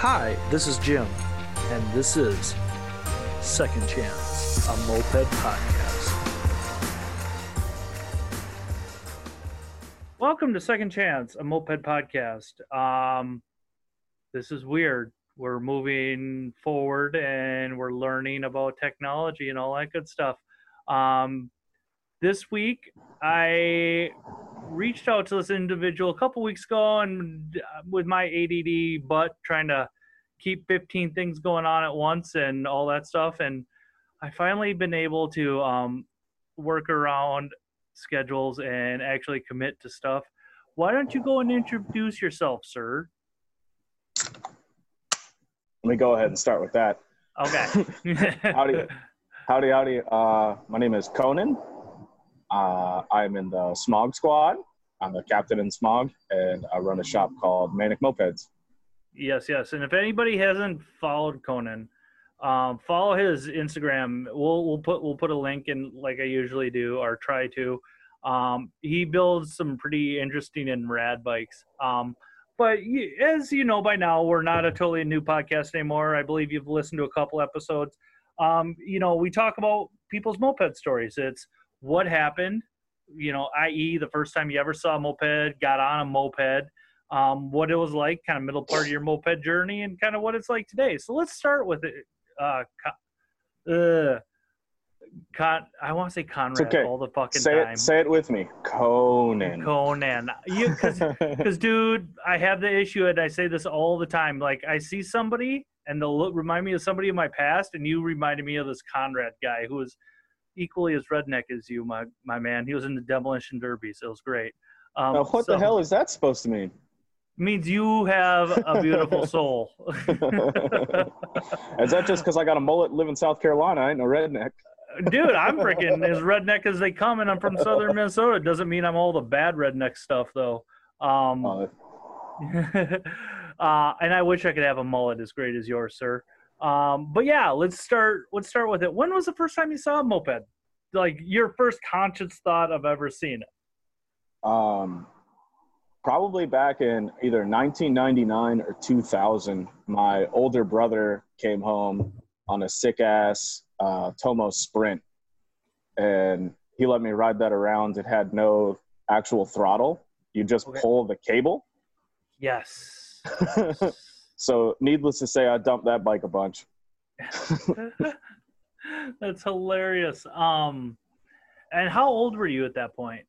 Hi, this is Jim, and this is Second Chance, a moped podcast. Welcome to Second Chance, a moped podcast. Um, this is weird. We're moving forward and we're learning about technology and all that good stuff. Um, this week, I reached out to this individual a couple weeks ago, and uh, with my ADD butt trying to keep 15 things going on at once and all that stuff, and I finally been able to um, work around schedules and actually commit to stuff. Why don't you go and introduce yourself, sir? Let me go ahead and start with that. Okay. Howdy, howdy, howdy. Uh, my name is Conan. Uh, I'm in the Smog Squad. I'm the captain in Smog, and I run a shop called Manic Mopeds. Yes, yes. And if anybody hasn't followed Conan, um, follow his Instagram. We'll we'll put we'll put a link in like I usually do or try to. Um, he builds some pretty interesting and rad bikes. Um, but as you know by now, we're not a totally new podcast anymore. I believe you've listened to a couple episodes. Um, you know, we talk about people's moped stories. It's what happened, you know, i.e., the first time you ever saw a moped, got on a moped, um, what it was like, kind of middle part of your moped journey, and kind of what it's like today. So let's start with it. Uh, uh, Con, I want to say Conrad okay. all the fucking say time. It, say it with me, Conan. Conan, you because dude, I have the issue, and I say this all the time. Like I see somebody, and they'll look, remind me of somebody in my past, and you reminded me of this Conrad guy who was equally as redneck as you, my my man. He was in the demolition derby, so it was great. Um, now, what so, the hell is that supposed to mean? Means you have a beautiful soul. is that just because I got a mullet, live in South Carolina? I ain't no redneck. Dude, I'm freaking as redneck as they come, and I'm from southern Minnesota. It doesn't mean I'm all the bad redneck stuff, though. Um, uh, uh, and I wish I could have a mullet as great as yours, sir. Um, but yeah, let's start. Let's start with it. When was the first time you saw a moped? Like your first conscious thought of ever seeing it? Um, probably back in either 1999 or 2000. My older brother came home on a sick ass uh, Tomos Sprint, and he let me ride that around. It had no actual throttle. You just okay. pull the cable. Yes. So, needless to say, I dumped that bike a bunch. That's hilarious. Um, and how old were you at that point?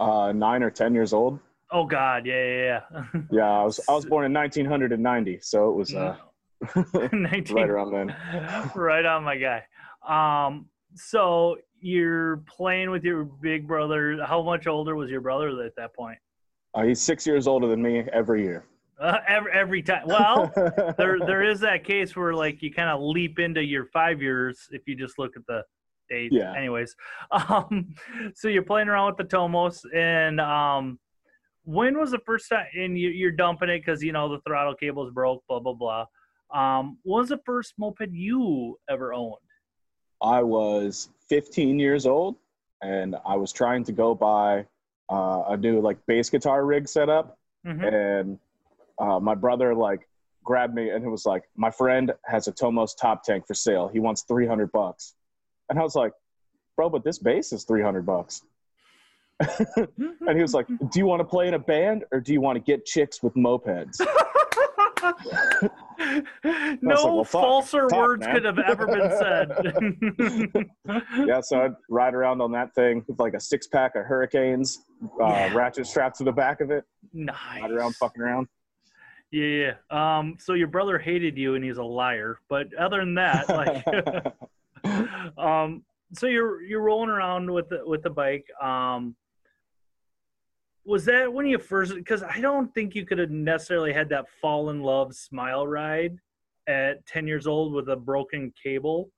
Uh, nine or ten years old. Oh God, yeah, yeah, yeah. yeah, I was I was born in 1990, so it was uh, 19, right around then. right on, my guy. Um, so you're playing with your big brother. How much older was your brother at that point? Uh, he's six years older than me every year. Uh, every, every time. Well, there there is that case where like you kind of leap into your five years if you just look at the date. Yeah. Anyways, um, so you're playing around with the Tomos, and um, when was the first time? And you, you're dumping it because you know the throttle cable's broke. Blah blah blah. Um, what was the first moped you ever owned? I was 15 years old, and I was trying to go buy uh, a new like bass guitar rig setup, mm-hmm. and uh, my brother like grabbed me and it was like, my friend has a Tomos top tank for sale. He wants 300 bucks. And I was like, bro, but this bass is 300 bucks. and he was like, do you want to play in a band or do you want to get chicks with mopeds? no like, well, falser talk, words man. could have ever been said. yeah, so I'd ride around on that thing with like a six pack of Hurricanes, uh, yeah. ratchet strapped to the back of it. Nice. Ride around, fucking around. Yeah, yeah. Um, so your brother hated you and he's a liar. But other than that, like um so you're you're rolling around with the with the bike. Um was that when you first because I don't think you could have necessarily had that fall in love smile ride at 10 years old with a broken cable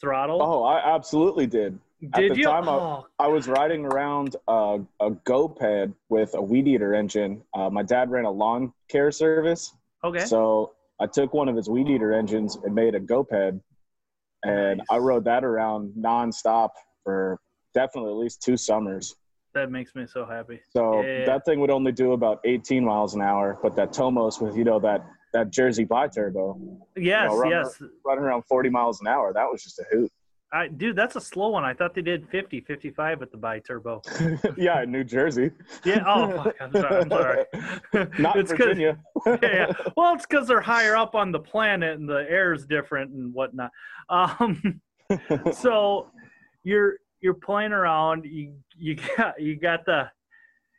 throttle? Oh, I absolutely did. Did At the you? time, oh. I, I, was riding around uh, a GoPed with a weed eater engine. Uh, my dad ran a lawn care service. Okay. So I took one of his weed eater engines and made a GoPed, and nice. I rode that around nonstop for definitely at least two summers. That makes me so happy. So yeah. that thing would only do about 18 miles an hour, but that Tomos with you know that that Jersey bi-turbo. Yes, you know, running, yes. Running around 40 miles an hour. That was just a hoot. I, dude, that's a slow one. I thought they did 50, 55 with the bi-turbo. yeah, in New Jersey. Yeah. Oh, fuck. I'm sorry. I'm sorry. Not it's Virginia. yeah, yeah. Well, it's because they're higher up on the planet and the air is different and whatnot. Um, so you're you're playing around. You you got you got the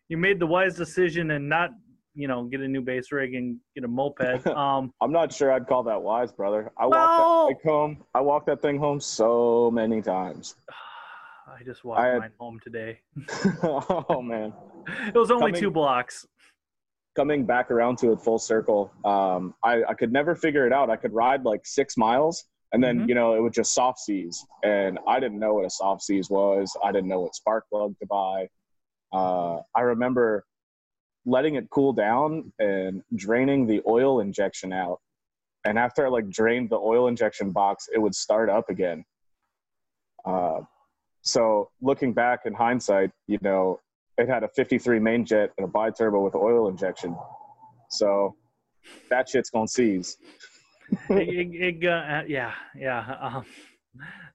you made the wise decision and not you know get a new base rig and get a moped. Um, I'm not sure I'd call that wise, brother. I Well- walked that thing home. I walked that thing home so many times. I just walked I had- mine home today. oh man. It was only Coming- two blocks. coming back around to it full circle, um, I, I could never figure it out. I could ride like six miles and then, Mhm. you know, it would just soft seize. And I didn't know what a soft seize was. I didn't know what spark plug to buy. Uh, I remember letting it cool down and draining the oil injection out. And after I like drained the oil injection box, it would start up again. Uh, so looking back in hindsight, you know, it had a 53 main jet and a bi-turbo with oil injection. So that shit's gonna seize. it, it, it, uh, yeah, yeah. Um,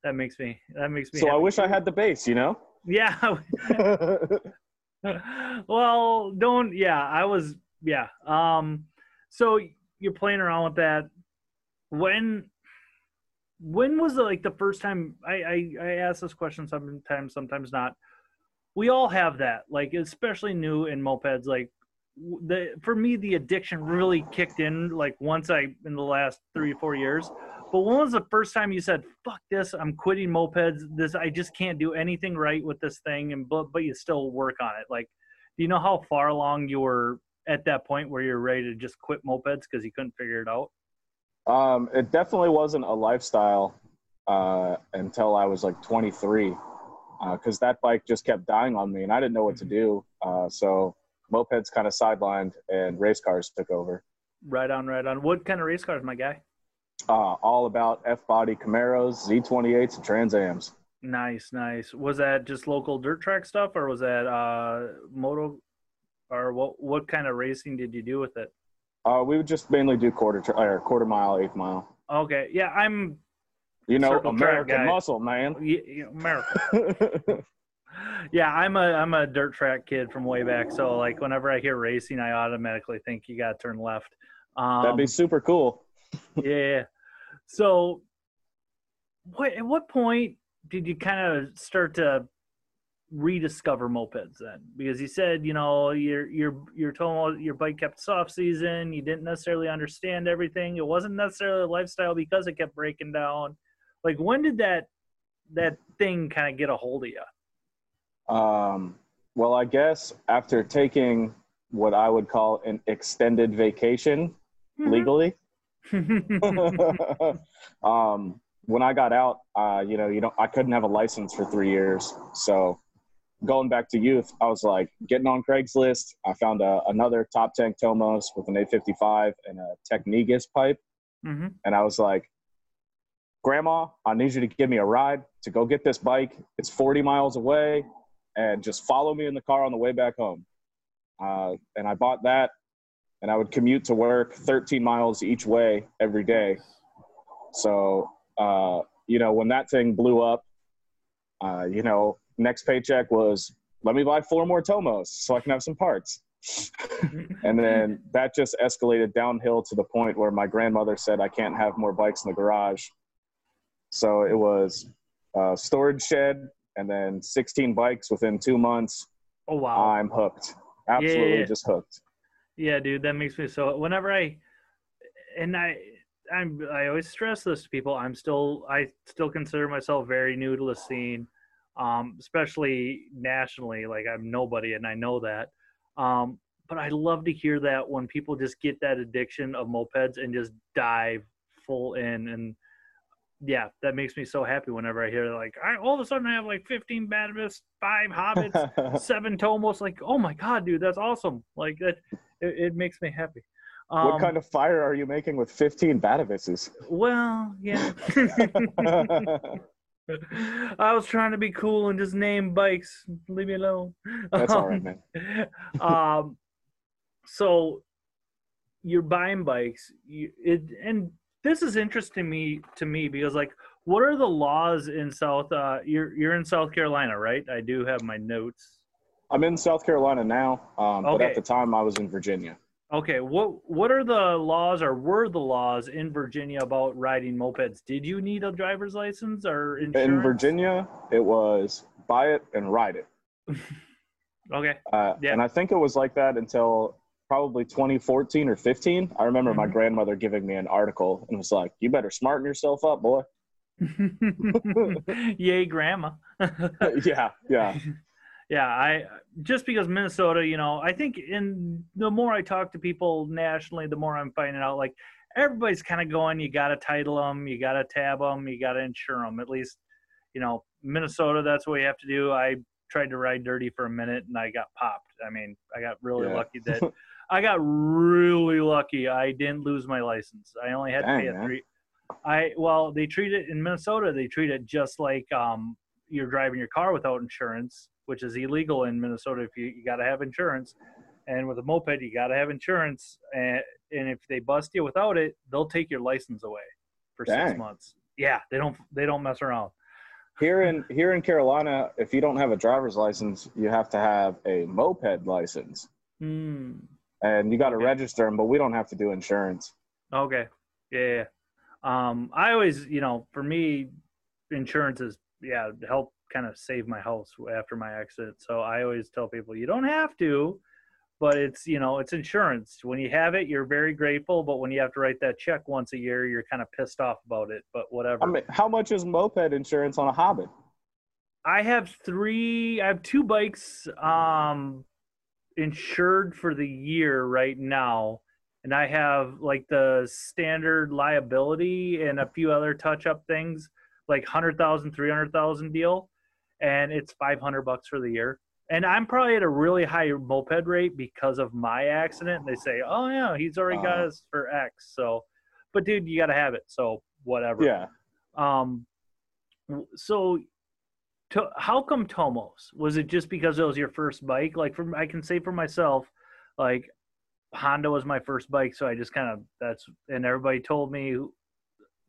that makes me. That makes me. So I wish I had the base, you know? Yeah. well, don't. Yeah, I was. Yeah. Um. So you're playing around with that. When? When was the, like the first time I, I I ask this question sometimes sometimes not. We all have that like especially new in mopeds like the for me the addiction really kicked in like once I in the last three or four years. But when was the first time you said "fuck this"? I'm quitting mopeds. This I just can't do anything right with this thing, and but but you still work on it. Like, do you know how far along you were at that point where you're ready to just quit mopeds because you couldn't figure it out? Um, it definitely wasn't a lifestyle uh, until I was like 23, because that bike just kept dying on me, and I didn't know what to do. Uh, so mopeds kind of sidelined, and race cars took over. Right on, right on. What kind of race cars, my guy? Uh, all about F-body Camaros, Z28s, and Trans Ams. Nice, nice. Was that just local dirt track stuff, or was that uh, moto, or what? What kind of racing did you do with it? Uh, we would just mainly do quarter tra- or quarter mile, eighth mile. Okay, yeah, I'm You know, American muscle, man. y- y- America. yeah, I'm a I'm a dirt track kid from way back. So like whenever I hear racing, I automatically think you got to turn left. Um, That'd be super cool. yeah. So, what at what point did you kind of start to rediscover mopeds then? Because you said you know your your your total your bike kept soft season. You didn't necessarily understand everything. It wasn't necessarily a lifestyle because it kept breaking down. Like when did that that thing kind of get a hold of you? Um, well, I guess after taking what I would call an extended vacation legally, um, when I got out, uh, you know, you know, I couldn't have a license for three years. So going back to youth, I was like getting on Craigslist. I found a, another top tank Tomos with an A55 and a Tecnigas pipe. hmm And I was like, Grandma, I need you to give me a ride to go get this bike. It's 40 miles away and just follow me in the car on the way back home. Uh, and I bought that and I would commute to work 13 miles each way every day. So, uh, you know, when that thing blew up, uh, you know, next paycheck was let me buy four more Tomos so I can have some parts. and then that just escalated downhill to the point where my grandmother said I can't have more bikes in the garage. So it was storage shed and then 16 bikes within two months. Oh wow. I'm hooked. Absolutely Yeah. just hooked. Yeah, dude, that makes me so. Whenever I, and I, I'm, I always stress this to people. I'm still, I still consider myself very new to the scene, um, especially nationally. Like I'm nobody, and I know that. Um, but I love to hear that when people just get that addiction of mopeds and just dive full in, and yeah, that makes me so happy whenever I hear like, I all of a sudden I have like 15 Batavus, five Hobbits, seven Tomos. Like, oh my god, dude, that's awesome! Like that, it, it makes me happy. Um, what kind of fire are you making with 15 Batavuses? Well, yeah. I was trying to be cool and just name bikes. Leave me alone. That's all right, man. um, so you're buying bikes, you, it and this is interesting to me to me because like what are the laws in South? Uh, you're you're in South Carolina, right? I do have my notes. I'm in South Carolina now, um, but at the time I was in Virginia. Okay, what what are the laws or were the laws in Virginia about riding mopeds? Did you need a driver's license or insurance? In Virginia, it was buy it and ride it. okay. Uh, yeah. And I think it was like that until probably 2014 or 15. I remember mm-hmm. my grandmother giving me an article and was like, "You better smarten yourself up, boy." Yay, grandma. yeah, yeah yeah i just because minnesota you know i think in the more i talk to people nationally the more i'm finding out like everybody's kind of going you got to title them you got to tab them you got to insure them at least you know minnesota that's what you have to do i tried to ride dirty for a minute and i got popped i mean i got really yeah. lucky that i got really lucky i didn't lose my license i only had Dang, to pay a three i well they treat it in minnesota they treat it just like um you're driving your car without insurance which is illegal in Minnesota. If you, you got to have insurance, and with a moped, you got to have insurance. And and if they bust you without it, they'll take your license away for Dang. six months. Yeah, they don't they don't mess around. Here in here in Carolina, if you don't have a driver's license, you have to have a moped license. Hmm. And you got to okay. register them, but we don't have to do insurance. Okay. Yeah. Um, I always, you know, for me, insurance is yeah help kind of save my house after my exit. So I always tell people you don't have to, but it's you know it's insurance. When you have it, you're very grateful, but when you have to write that check once a year, you're kind of pissed off about it. But whatever. I mean, how much is moped insurance on a Hobbit? I have three. I have two bikes um, insured for the year right now, and I have like the standard liability and a few other touch-up things, like 100,000, 300,000 deal and it's 500 bucks for the year. And I'm probably at a really high moped rate because of my accident. And they say, oh, yeah, he's already got uh, us for X. So, but dude, you got to have it. So, whatever. Yeah. Um, so, to, how come Tomos? Was it just because it was your first bike? Like, from I can say for myself, like Honda was my first bike, so I just kind of that's and everybody told me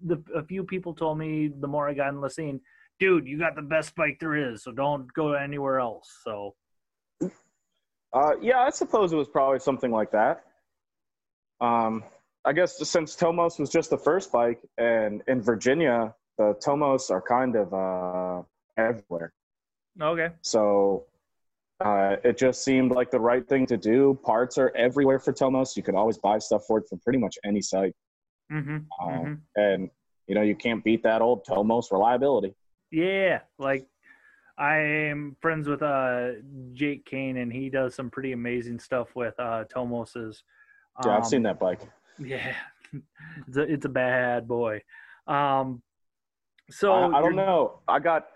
the a few people told me the more I got in the scene, dude, you got the best bike there is, so don't go anywhere else. So, uh, yeah, I suppose it was probably something like that. Um, I guess since Tomos was just the first bike, and in Virginia, the Tomos are kind of uh, everywhere. Okay. So uh, it just seemed like the right thing to do. Parts are everywhere for Tomos. You can always buy stuff for it from pretty much any site. Mm-hmm. Uh, mm-hmm. And you know you can't beat that old Tomos reliability. Yeah, like I am friends with uh Jake Kane, and he does some pretty amazing stuff with uh Tomos's. Um, yeah, I've seen um, that bike. Yeah, it's a, it's a bad boy. Um, so I, I don't know. I got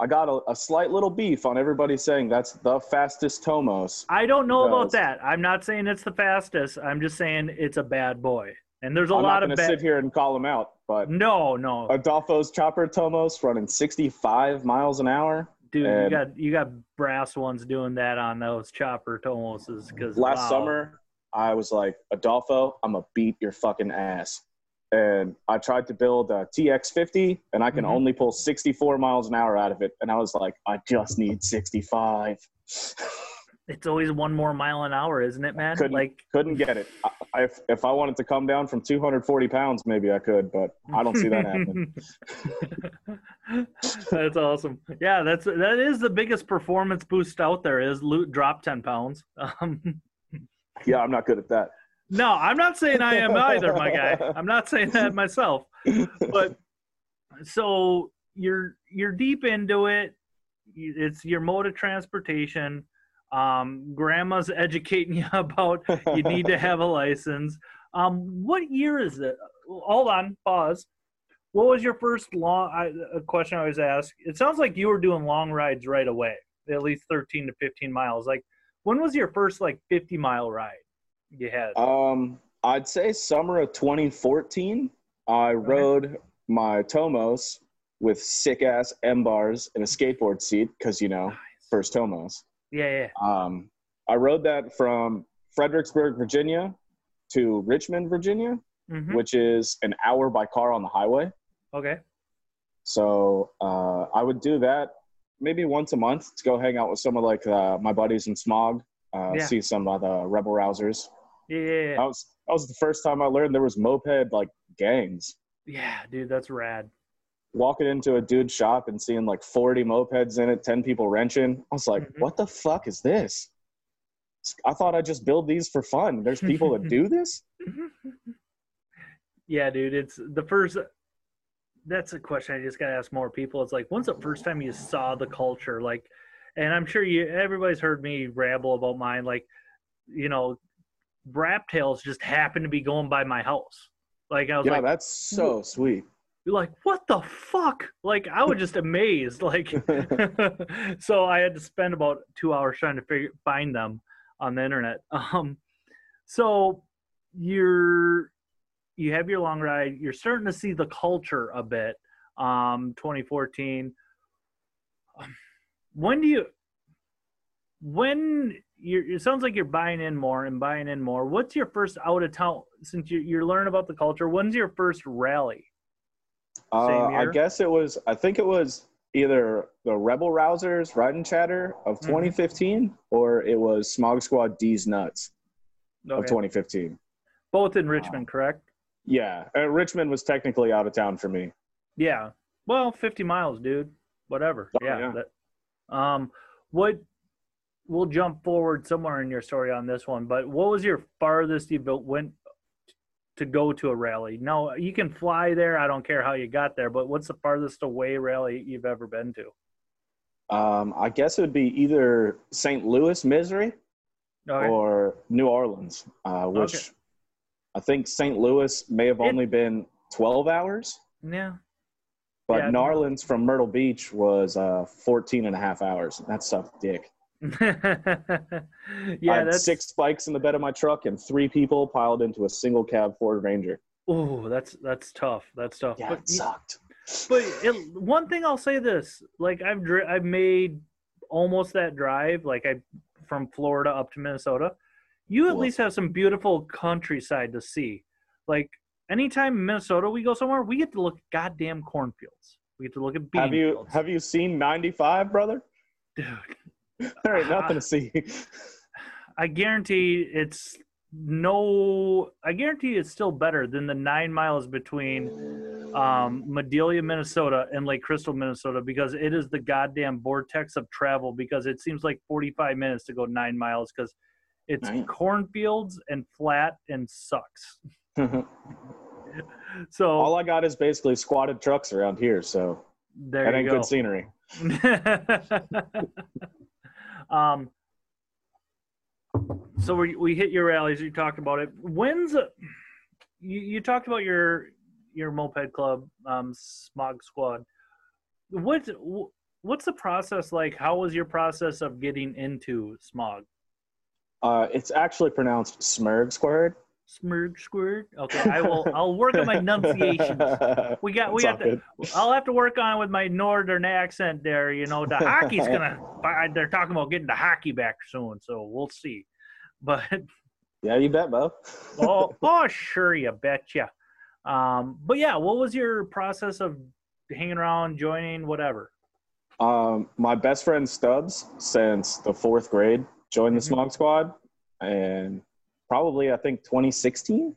I got a, a, slight little beef on everybody saying that's the fastest Tomos. I don't know about that. I'm not saying it's the fastest. I'm just saying it's a bad boy. And there's a I'm lot of. I'm ba- sit here and call him out, but no, no. Adolfo's chopper Tomos running 65 miles an hour. Dude, you got you got brass ones doing that on those chopper Tomoses because last wow. summer I was like Adolfo, I'm gonna beat your fucking ass. And I tried to build a TX50, and I can mm-hmm. only pull 64 miles an hour out of it. And I was like, I just need 65. it's always one more mile an hour, isn't it, man? Couldn't, like couldn't get it. I, if if I wanted to come down from 240 pounds, maybe I could, but I don't see that happening. that's awesome. Yeah, that's that is the biggest performance boost out there. Is loot drop 10 pounds. Um, yeah, I'm not good at that. No, I'm not saying I am either, my guy. I'm not saying that myself. But so you're you're deep into it. It's your mode of transportation um, grandma's educating you about you need to have a license. Um, what year is it? Hold on, pause. What was your first long? I, a question I always ask. It sounds like you were doing long rides right away, at least thirteen to fifteen miles. Like, when was your first like fifty mile ride you had? Um, I'd say summer of 2014. I rode my Tomos with sick ass M bars and a skateboard seat because you know nice. first Tomos. Yeah, yeah. Um, I rode that from Fredericksburg, Virginia, to Richmond, Virginia, Mhm. which is an hour by car on the highway. Okay. So uh, I would do that maybe once a month to go hang out with some of like uh, my buddies in Smog, uh, Yeah. see some of the rebel rousers. Yeah. That was that was the first time I learned there was moped like gangs. Yeah, dude, that's rad. Walking into a dude's shop and seeing like 40 mopeds in it, 10 people wrenching. I was like, Mhm. what the fuck is this? I thought I just build these for fun. There's people that do this? yeah, dude, it's the first. That's a question I just gotta ask more people. It's like, when's the first time you saw the culture? Like, and I'm sure you everybody's heard me ramble about mine. Like, you know, Rap Tails just happened to be going by my house. Like I was Yeah, like, that's so sweet. like what the fuck? Like I was just amazed. Like, so I had to spend about two hours trying to figure find them on the internet. Um, so you're you have your long ride. You're starting to see the culture a bit. Um, 2014. Um, When do you? When you're, it sounds like you're buying in more and buying in more. What's your first out of town? Since you, you're learning about the culture, when's your first rally? Uh, I guess it was, I think it was either the Rebel Rousers Ride and Chatter of Mhm. 2015 or it was Smog Squad D's Nuts of 2015. Both in Richmond, correct? Yeah, uh, Richmond was technically out of town for me. Yeah. Well, 50 miles, dude. Whatever. Oh, yeah. yeah. That, um, what? We'll jump forward somewhere in your story on this one, but what was your farthest you built went to go to a rally? No, you can fly there. I don't care how you got there, but what's the farthest away rally you've ever been to? Um, I guess it would be either St. Louis, Missouri, Okay. or New Orleans, uh, which Okay. I think St. Louis may have It- only been 12 hours, yeah. but Yeah. New Orleans from Myrtle Beach was uh, 14 and a half hours. That sucked dick. Yeah, that's six spikes in the bed of my truck and three people piled into a single cab Ford Ranger. Oh, that's that's tough. That's tough. Yeah, But it sucked. But it, one thing I'll say this: like I've dri- I've made almost that drive, like I from Florida up to Minnesota. You at Cool. least have some beautiful countryside to see. Like anytime in Minnesota we go somewhere, we get to look at goddamn cornfields. We get to look at bean Have you fields. have you seen 95, brother? Dude, There ain't nothing to see. I guarantee it's no. I guarantee it's still better than the nine miles between um, Madelia, Minnesota, and Lake Crystal, Minnesota, because it is the goddamn vortex of travel. Because it seems like forty-five minutes to go nine miles, because it's Damn. cornfields and flat and sucks. So All I got is basically squatted trucks around here, so there that you ain't go. good scenery. um, so we we hit your rallies. You talked about it. When's you, you talked about your your moped club, um, Smog Squad. What what's the process like? How was your process of getting into Smog? Uh, it's actually pronounced Smurg Squared. Smurg Squid. Okay, I will. I'll work on my enunciations. We got we got good. I'll have to work on with my northern accent there. You know, the hockey's gonna. They're talking about getting the hockey back soon, so we'll see. But Yeah, you bet, Bo. oh, oh, sure, you betcha. Um, but yeah, what was your process of hanging around, joining, whatever? Um, my best friend Stubbs, since the fourth grade, joined the Mhm. Smog Squad, and probably I think 2016.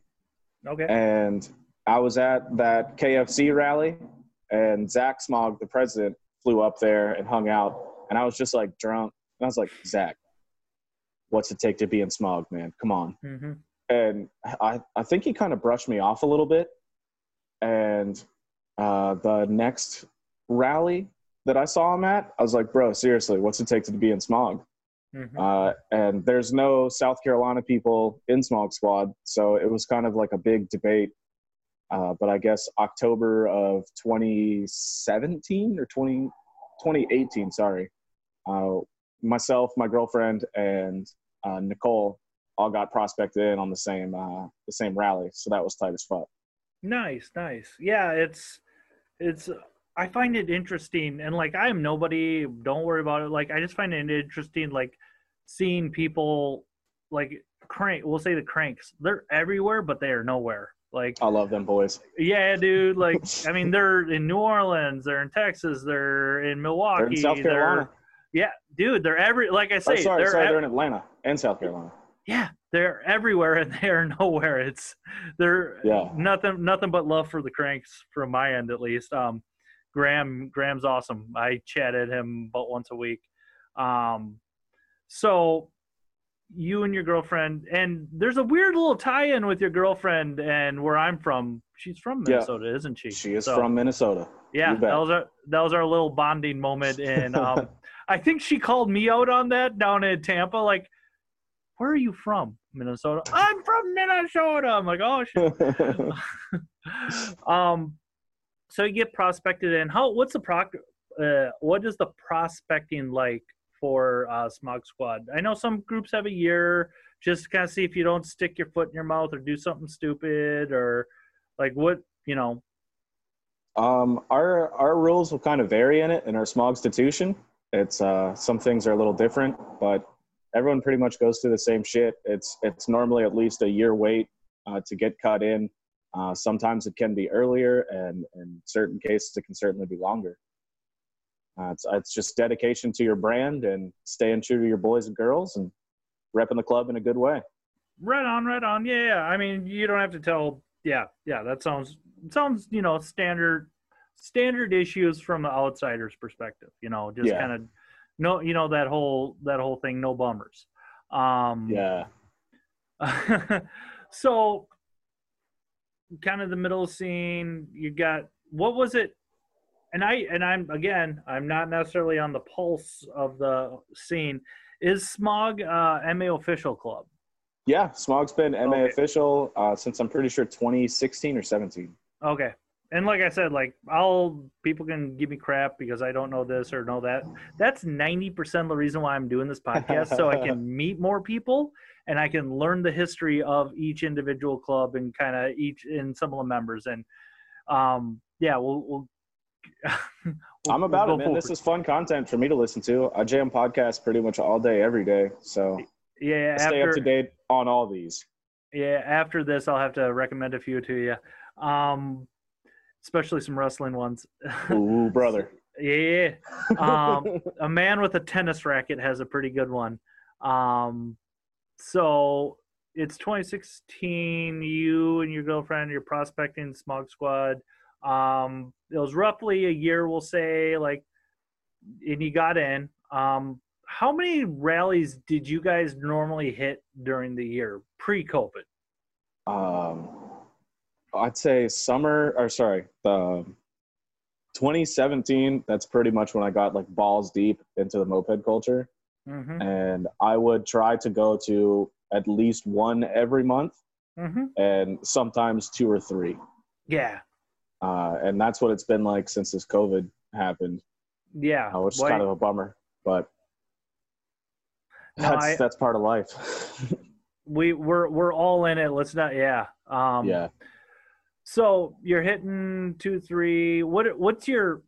Okay. And I was at that KFC rally, and Zach Smog, the president, flew up there and hung out, and I was just like drunk, and I was like, Zach, what's it take to be in Smog, man? Come on. hmm and I, I think he kind of brushed me off a little bit. And uh, the next rally that I saw him at, I was like, bro, seriously, what's it take to be in Smog? Hmm Uh, and there's no South Carolina people in Smog Squad. So it was kind of like a big debate. Uh, but I guess October of 2017 or 20, 2018, sorry. Uh, myself, my girlfriend, and uh, Nicole all got prospected in on the same uh, the same rally. So that was tight as fuck. Nice, nice. Yeah, it's it's I find it interesting and like I am nobody, don't worry about it. Like I just find it interesting like seeing people like crank. We'll say the cranks. They're everywhere, but they are nowhere. Like I love them boys. Yeah, dude. Like I mean, they're in New Orleans, they're in Texas, they're in Milwaukee, they're in South Carolina. yeah, dude. They're every. Like I say, oh, sorry, they're sorry, ev- they're in Atlanta and South Carolina. yeah, they're everywhere and they are nowhere. It's they're Yeah. nothing nothing but love for the cranks from my end at least. Um, Graham Graham's awesome. I chatted him about once a week. Um, so you and your girlfriend and there's a weird little tie-in with your girlfriend and where I'm from. She's from Yeah. Minnesota, isn't she? She is So, from Minnesota. yeah. That was our that was our little bonding moment and um, I think she called me out on that down in Tampa like where are you from? Minnesota. I'm from Minnesota. I'm like, oh shit. um, so you get prospected in. How? What's the proc? Uh, what is the prospecting like for uh, Smog Squad? I know some groups have a year just to kind of see if you don't stick your foot in your mouth or do something stupid or like what you know. Um, our our rules will kind of vary in it in our small institution. It's uh, some things are a little different, but everyone pretty much goes through the same shit. It's it's normally at least a year wait uh, to get cut in. Uh, sometimes it can be earlier, and in certain cases it can certainly be longer. Uh, it's it's just dedication to your brand and staying true to your boys and girls and repping the club in a good way. Right on, right on. Yeah, yeah. I mean, you don't have to tell. Yeah, yeah. That sounds sounds you know standard standard issues from the outsider's perspective. You know, just Yeah. kind of no, you know that whole that whole thing. No bummers. Um, Yeah. so, kind of the middle scene. You got what was it? And I and I'm again. I'm not necessarily on the pulse of the scene. Is Smog uh, MA official club? Yeah, Smog's been MA Okay. official uh, since I'm pretty sure 2016 or 17. Okay. And like I said, like I'll people can give me crap because I don't know this or know that. That's ninety percent of the reason why I'm doing this podcast, so I can meet more people and I can learn the history of each individual club and kind of each and some of the members. And um, yeah, we'll. we'll we'll- I'm about we'll it, man. This is fun content for me to listen to. I jam podcasts pretty much all day, every day. So yeah. I stay up to date on all these. yeah, after this, I'll have to recommend a few to you, um, especially some wrestling ones. Ooh, brother. yeah. Um, a man with a tennis racket has a pretty good one. Um, so it's 2016. You and your girlfriend, you're prospecting Smog Squad. Um, it was roughly a year, we'll say, like, and you got in. Um, how many rallies did you guys normally hit during the year pre-COVID? um, I'd say summer, or sorry, the 2017. That's pretty much when I got like balls deep into the moped culture, Mm-hmm. and I would try to go to at least one every month, Mm-hmm. and sometimes two or three. Yeah. Uh, and that's what it's been like since this COVID happened, Yeah. uh, which is kind of a bummer, but No, that's I- that's part of life. we we're we're all in it. Let's not. Yeah. Um, yeah. So you're hitting two, three. What what's your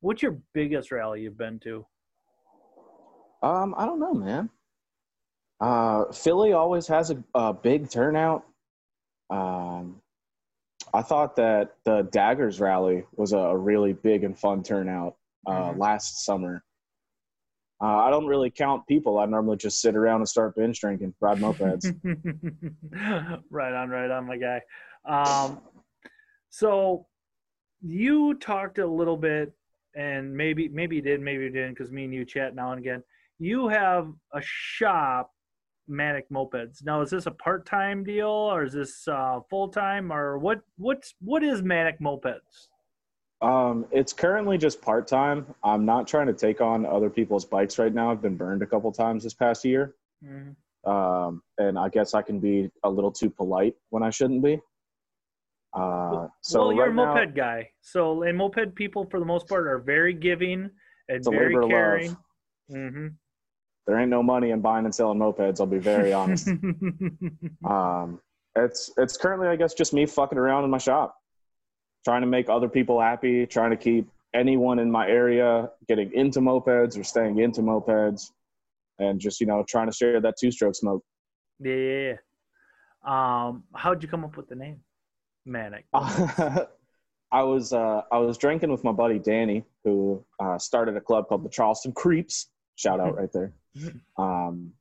what's your biggest rally you've been to? Um, I don't know, man. Uh, Philly always has a, a big turnout. Um, I thought that the Daggers rally was a, really big and fun turnout uh, Mhm. last summer. Uh, I don't really count people. I normally just sit around and start binge drinking, ride mopeds. right on, right on, my guy. Um, so you talked a little bit, and maybe maybe you did, maybe you didn't, because me and you chat now and again. You have a shop, Manic Mopeds. Now, is this a part-time deal, or is this uh, full-time, or what? What's what is Manic Mopeds? Um, it's currently just part time. I'm not trying to take on other people's bikes right now. I've been burned a couple times this past year. Mhm. um, and I guess I can be a little too polite when I shouldn't be. Uh, so well, you're right a now, moped guy. So, and moped people, for the most part, are very giving and very caring. love. There ain't no money in buying and selling mopeds. I'll be very honest. um, it's it's currently, I guess, just me fucking around in my shop, trying to make other people happy, trying to keep anyone in my area getting into mopeds or staying into mopeds, and just you know trying to share that two-stroke smoke. Yeah. Um, how'd you come up with the name? Manic. I was uh, I was drinking with my buddy Danny, who uh, started a club called the Charleston Creeps. Shout out right there. Um,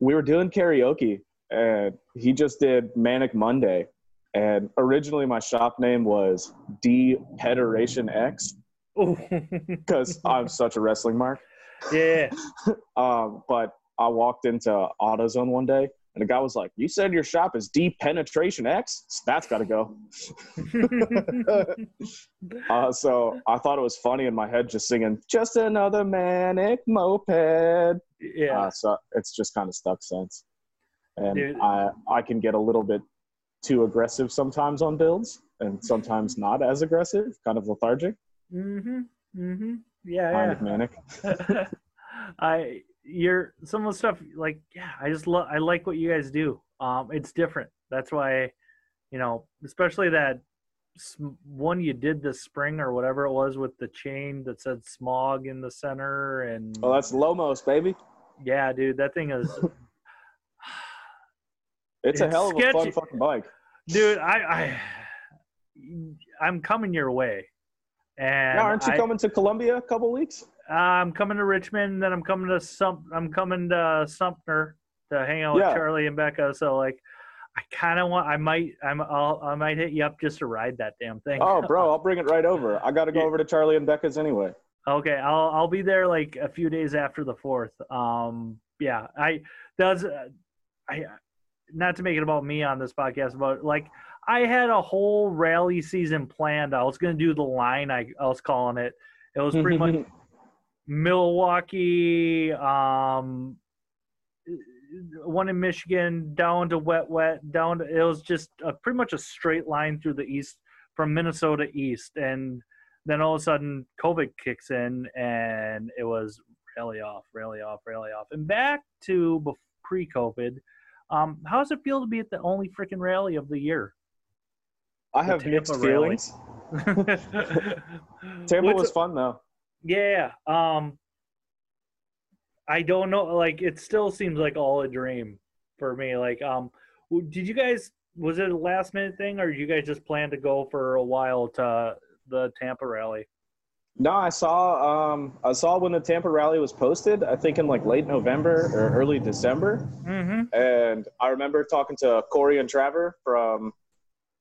we were doing karaoke, and he just did Manic Monday. And originally, my shop name was D Pederation X because I'm such a wrestling mark. Yeah. um, but I walked into AutoZone one day, and the guy was like, "You said your shop is Deep Penetration X? That's got to go." uh, so I thought it was funny in my head, just singing "Just Another Manic Moped." Yeah. Uh, so it's just kind of stuck since, and Dude. I I can get a little bit too aggressive sometimes on builds, and sometimes not as aggressive, kind of lethargic, mm-hmm. Mm-hmm. Yeah. kind yeah. of manic. I you're some of the stuff like yeah I just love I like what you guys do. Um, it's different. That's why, you know, especially that sm- one you did this spring or whatever it was with the chain that said smog in the center and Oh, that's Lomos, baby. yeah, dude, that thing is. It's, a hell of a fun fucking bike. dude i i i'm coming your way and Now, aren't you I, coming to Columbia a couple weeks? I'm coming to richmond then i'm coming to Sump. i'm coming to sumter to hang out with charlie and becca so like i kind of want i might i'm I'll, i might hit you up just to ride that damn thing Oh, bro, I'll bring it right over. I got to go Yeah. over to Charlie and Becca's anyway. Okay, I'll I'll be there like a few days after the fourth. Um, yeah, I does I not to make it about me on this podcast, but like I had a whole rally season planned. I was gonna do the line. I I was calling it. It was pretty much Milwaukee, um, one in Michigan, down to Wet Wet, down to it was just a, pretty much a straight line through the east from Minnesota east, and then all of a sudden COVID kicks in, and it was rally off, rally off, rally off, and back to pre-COVID. Um, how does it feel to be at the only freaking rally of the year? I have Tampa mixed rally. feelings. Tampa What's- was fun though. Yeah. Um I don't know like it still seems like all a dream for me. Like um did you guys was it a last minute thing or did you guys just plan to go for a while to the Tampa rally? No, I saw um, I saw when the Tampa rally was posted. I think in like late November or early December, Mhm. and I remember talking to Corey and Trevor from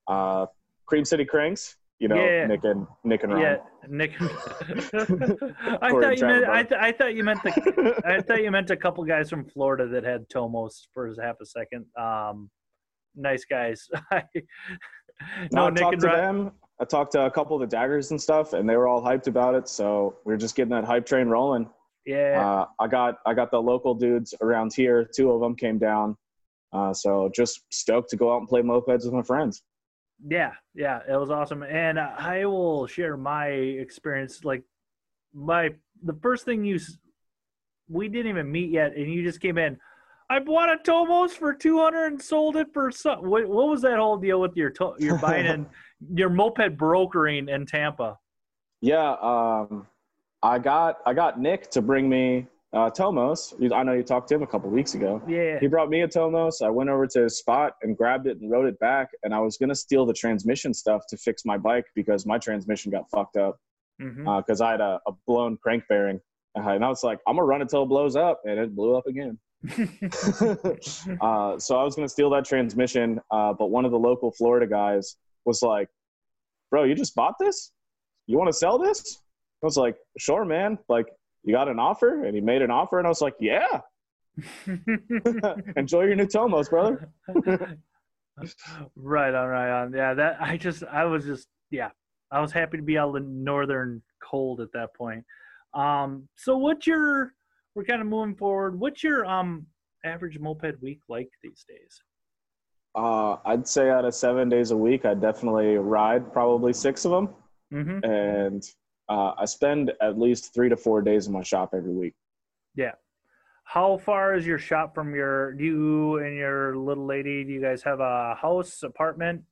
uh, Cream City Cranks. You know, Yeah. Nick and Nick and. Yeah, Nick. I thought you meant I, th- I thought you meant the I thought you meant a couple guys from Florida that had Tomos for half a second. Um nice guys. No, I Nick talked and to Ry- them. I talked to a couple of the daggers and stuff, and they were all hyped about it. So we are just getting that hype train rolling. Yeah. Uh, I got I got the local dudes around here. Two of them came down. Uh, so just stoked to go out and play mopeds with my friends. Yeah, yeah, it was awesome, and I will share my experience. Like my the first thing you, we didn't even meet yet, and you just came in. I bought a Tomos for two hundred and sold it for some. What, what was that whole deal with your to, your buying and your moped brokering in Tampa? Yeah, um, I got I got Nick to bring me uh, Tomos. I know you talked to him a couple weeks ago. Yeah, He brought me a Tomos. I went over to his spot and grabbed it and rode it back. And I was gonna steal the transmission stuff to fix my bike because my transmission got fucked up because I had a, a blown crank bearing. Uh, and I was like, I'm gonna run it till it blows up, and it blew up again. uh, so I was gonna steal that transmission, uh, but one of the local Florida guys was like, "Bro, you just bought this? You want to sell this?" I was like, "Sure, man. Like, you got an offer?" And he made an offer, and I was like, "Yeah, enjoy your new Tomos, brother." right on, right on. Yeah, that I just I was just yeah, I was happy to be out of the northern cold at that point. Um, so what's your we're kind of moving forward. What's your um average moped week like these days? Uh, I'd say out of seven days a week, I definitely ride probably six of them, Mm-hmm. and uh, I spend at least three to four days in my shop every week. Yeah. How far is your shop from your you and your little lady? Do you guys have a house, apartment?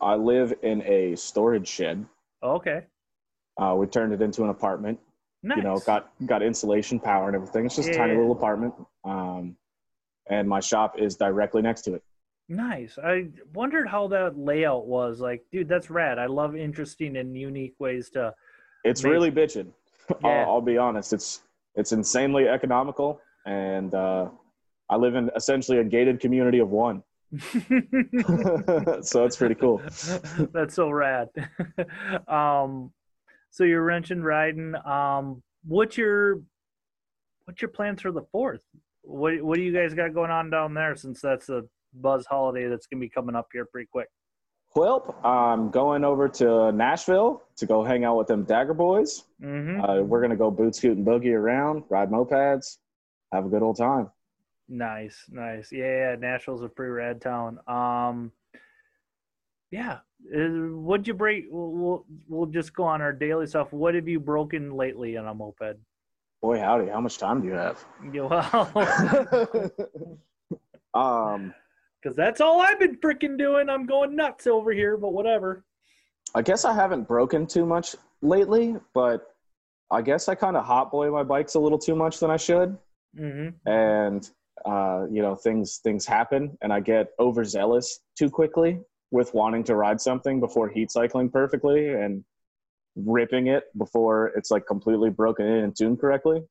I live in a storage shed. Okay, Uh, we turned it into an apartment. nice. You know, got got insulation, power, and everything. It's just a tiny little apartment. Um, and my shop is directly next to it. Nice. I wondered how that layout was. Like, dude, that's rad. I love interesting and unique ways to. It's make... really bitching. Yeah. I'll, I'll, be honest. It's it's insanely economical, and uh, I live in essentially a gated community of one. so it's pretty cool. That's so rad. um, so you're wrenching riding. Um, what's your what's your plans for the fourth? What what do you guys got going on down there? Since that's a buzz holiday that's gonna be coming up here pretty quick. Well, I'm going over to Nashville to go hang out with them Dagger Boys. Mm-hmm. Uh, we're gonna go boot scoot and boogie around, ride mopeds, have a good old time. Nice, nice. Yeah, yeah Nashville's a pretty rad town. Um, yeah. Uh, what'd you break? We'll, we'll just go on our daily stuff. What have you broken lately on a moped? Boy, howdy! How much time do you have? Yeah, well, um, because that's all I've been freaking doing. I'm going nuts over here, but whatever. I guess I haven't broken too much lately, but I guess I kind of hotboy my bikes a little too much than I should. Mm-hmm. And uh, you know things things happen and i get overzealous too quickly with wanting to ride something before heat cycling perfectly and ripping it before it's like completely broken in and tuned correctly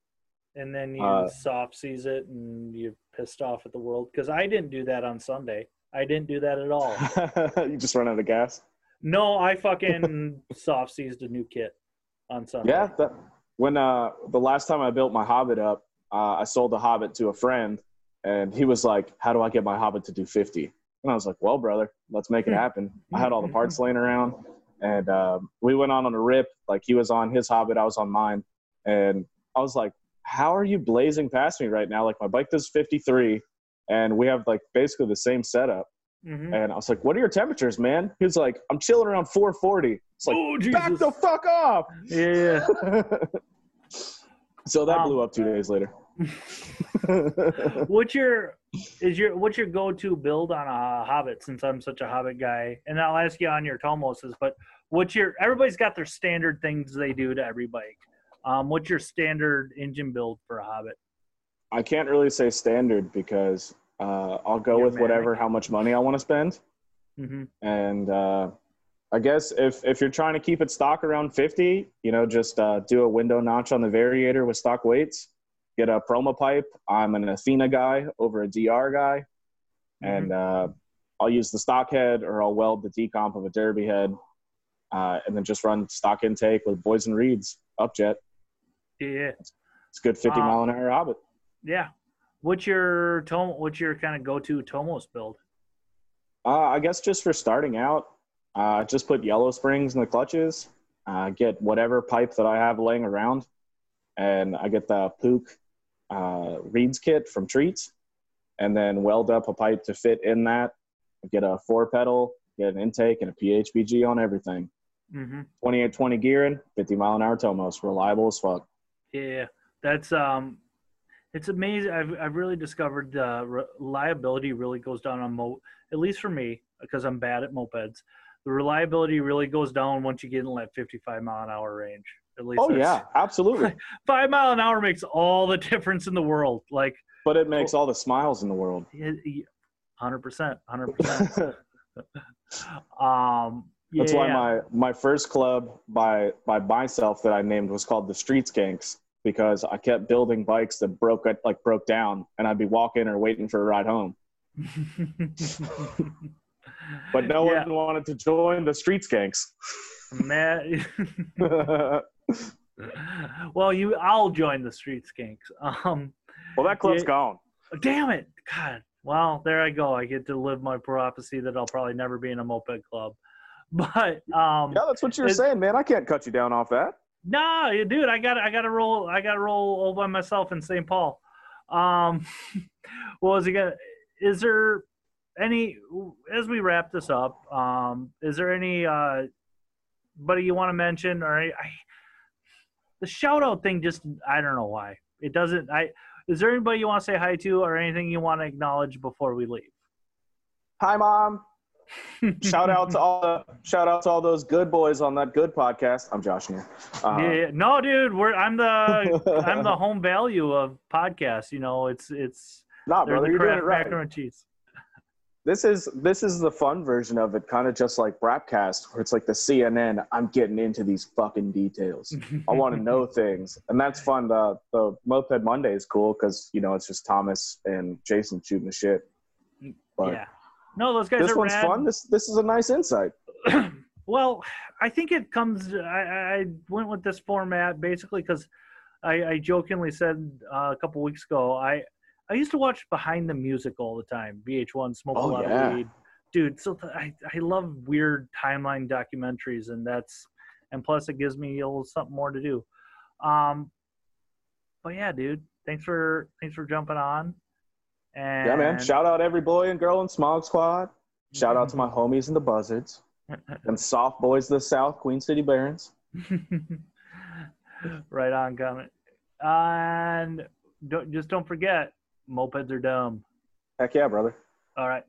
and then you uh, soft seize it and you're pissed off at the world because i didn't do that on sunday i didn't do that at all you just run out of gas no i fucking soft seized a new kit on sunday yeah that, when uh the last time i built my hobbit up uh, i sold the hobbit to a friend and he was like, How do I get my Hobbit to do 50? And I was like, Well, brother, let's make it hmm. happen. I had all the parts laying around. And um, we went on on a rip. Like he was on his Hobbit, I was on mine. And I was like, How are you blazing past me right now? Like my bike does 53, and we have like basically the same setup. Mm-hmm. And I was like, "What are your temperatures, man?" He was like, "I'm chilling around 440." It's like, oh, back the fuck off. Yeah. so that um, blew up two days later. what's your is your what's your go-to build on a Hobbit? Since I'm such a Hobbit guy, and I'll ask you on your Tomoses, but what's your everybody's got their standard things they do to every bike. Um, what's your standard engine build for a Hobbit? I can't really say standard because uh, I'll go You're with whatever how much money I want to spend, mm-hmm. and uh, I guess if if you're trying to keep it stock around 50, you know, just uh, do a window notch on the variator with stock weights get a Proma pipe. I'm an Athena guy over a DR guy, mm-hmm. and uh, I'll use the stock head or I'll weld the decomp of a Derbi head, uh, and then just run stock intake with Boyesen Reeds upjet. Yeah, it's, good 50 mile an hour Hobbit. Yeah, what's your tom? What's your kind of go-to Tomos build? Uh, I guess just for starting out, uh, just put yellow springs in the clutches. Uh, get whatever pipe that I have laying around, and I get the Puch uh, reeds kit from Treats, and then weld up a pipe to fit in that. Get a four petal, get an intake, and a PHBG on everything. Mm-hmm. 2820 gearing, 50 mile an hour Tomos, reliable as fuck. Yeah, that's um, it's amazing. I've I've really discovered uh, reliability really goes down on mo. At least for me, because I'm bad at mopeds. The reliability really goes down once you get in that 55 mile an hour range. At least. Oh yeah, absolutely. Five mile an hour makes all the difference in the world. Like. But it makes all the smiles in the world. Hundred percent, hundred percent. Um. That's why my my first club by by myself that I named was called the Street Skanks because I kept building bikes that broke like broke down, and I'd be walking or waiting for a ride home. but no yeah. one wanted to join the Street Skanks. Matt. well, you, I'll join the Street Skanks. Um, well, that club's yeah, gone. Damn it! God. Well, there I go. I get to live my prophecy that I'll probably never be in a moped club. But um, yeah, that's what you're saying, man. I can't cut you down off that. Nah, dude, I got I got to roll. I got to roll all by myself in St. Paul. Um, what was it gonna? Is there any as we wrap this up? Um, is there any uh, buddy you want to mention or I, I the shout out thing just I don't know why. It doesn't I is there anybody you want to say hi to or anything you want to acknowledge before we leave? Hi mom. Shout out to all shout out to all those good boys on that good podcast. I'm Josh here. Uh, yeah, no, dude, we're I'm the I'm the home value of podcasts. You know, it's it's Nah, They're brother, the you're doing it right. macaroni and cheese. This is this is the fun version of it, kind of just like Brapcast, where it's like the CNN. I'm getting into these fucking details. I want to know things, and that's fun. The the Moped Monday is cool because you know it's just Thomas and Jason shooting the shit. But yeah. No, those guys this one's rad. fun. This this is a nice insight. well, I think it comes. I, I went with this format basically because I, I jokingly said uh, a couple weeks ago I I used to watch Behind the Music all the time. VH1 smoke a Oh, lot yeah. of weed, dude. So th- I I love weird timeline documentaries, and that's and plus it gives me a little something more to do. Um, but yeah, dude, thanks for thanks for jumping on. And Yeah, man. Shout out every boy and girl in Smog Squad. Shout out to my mm-hmm. homies in the Buzzards and soft boys of the South, Queen City Barons. right on, comment. And don't, just don't forget, mopeds are dumb. Heck yeah, brother. All right.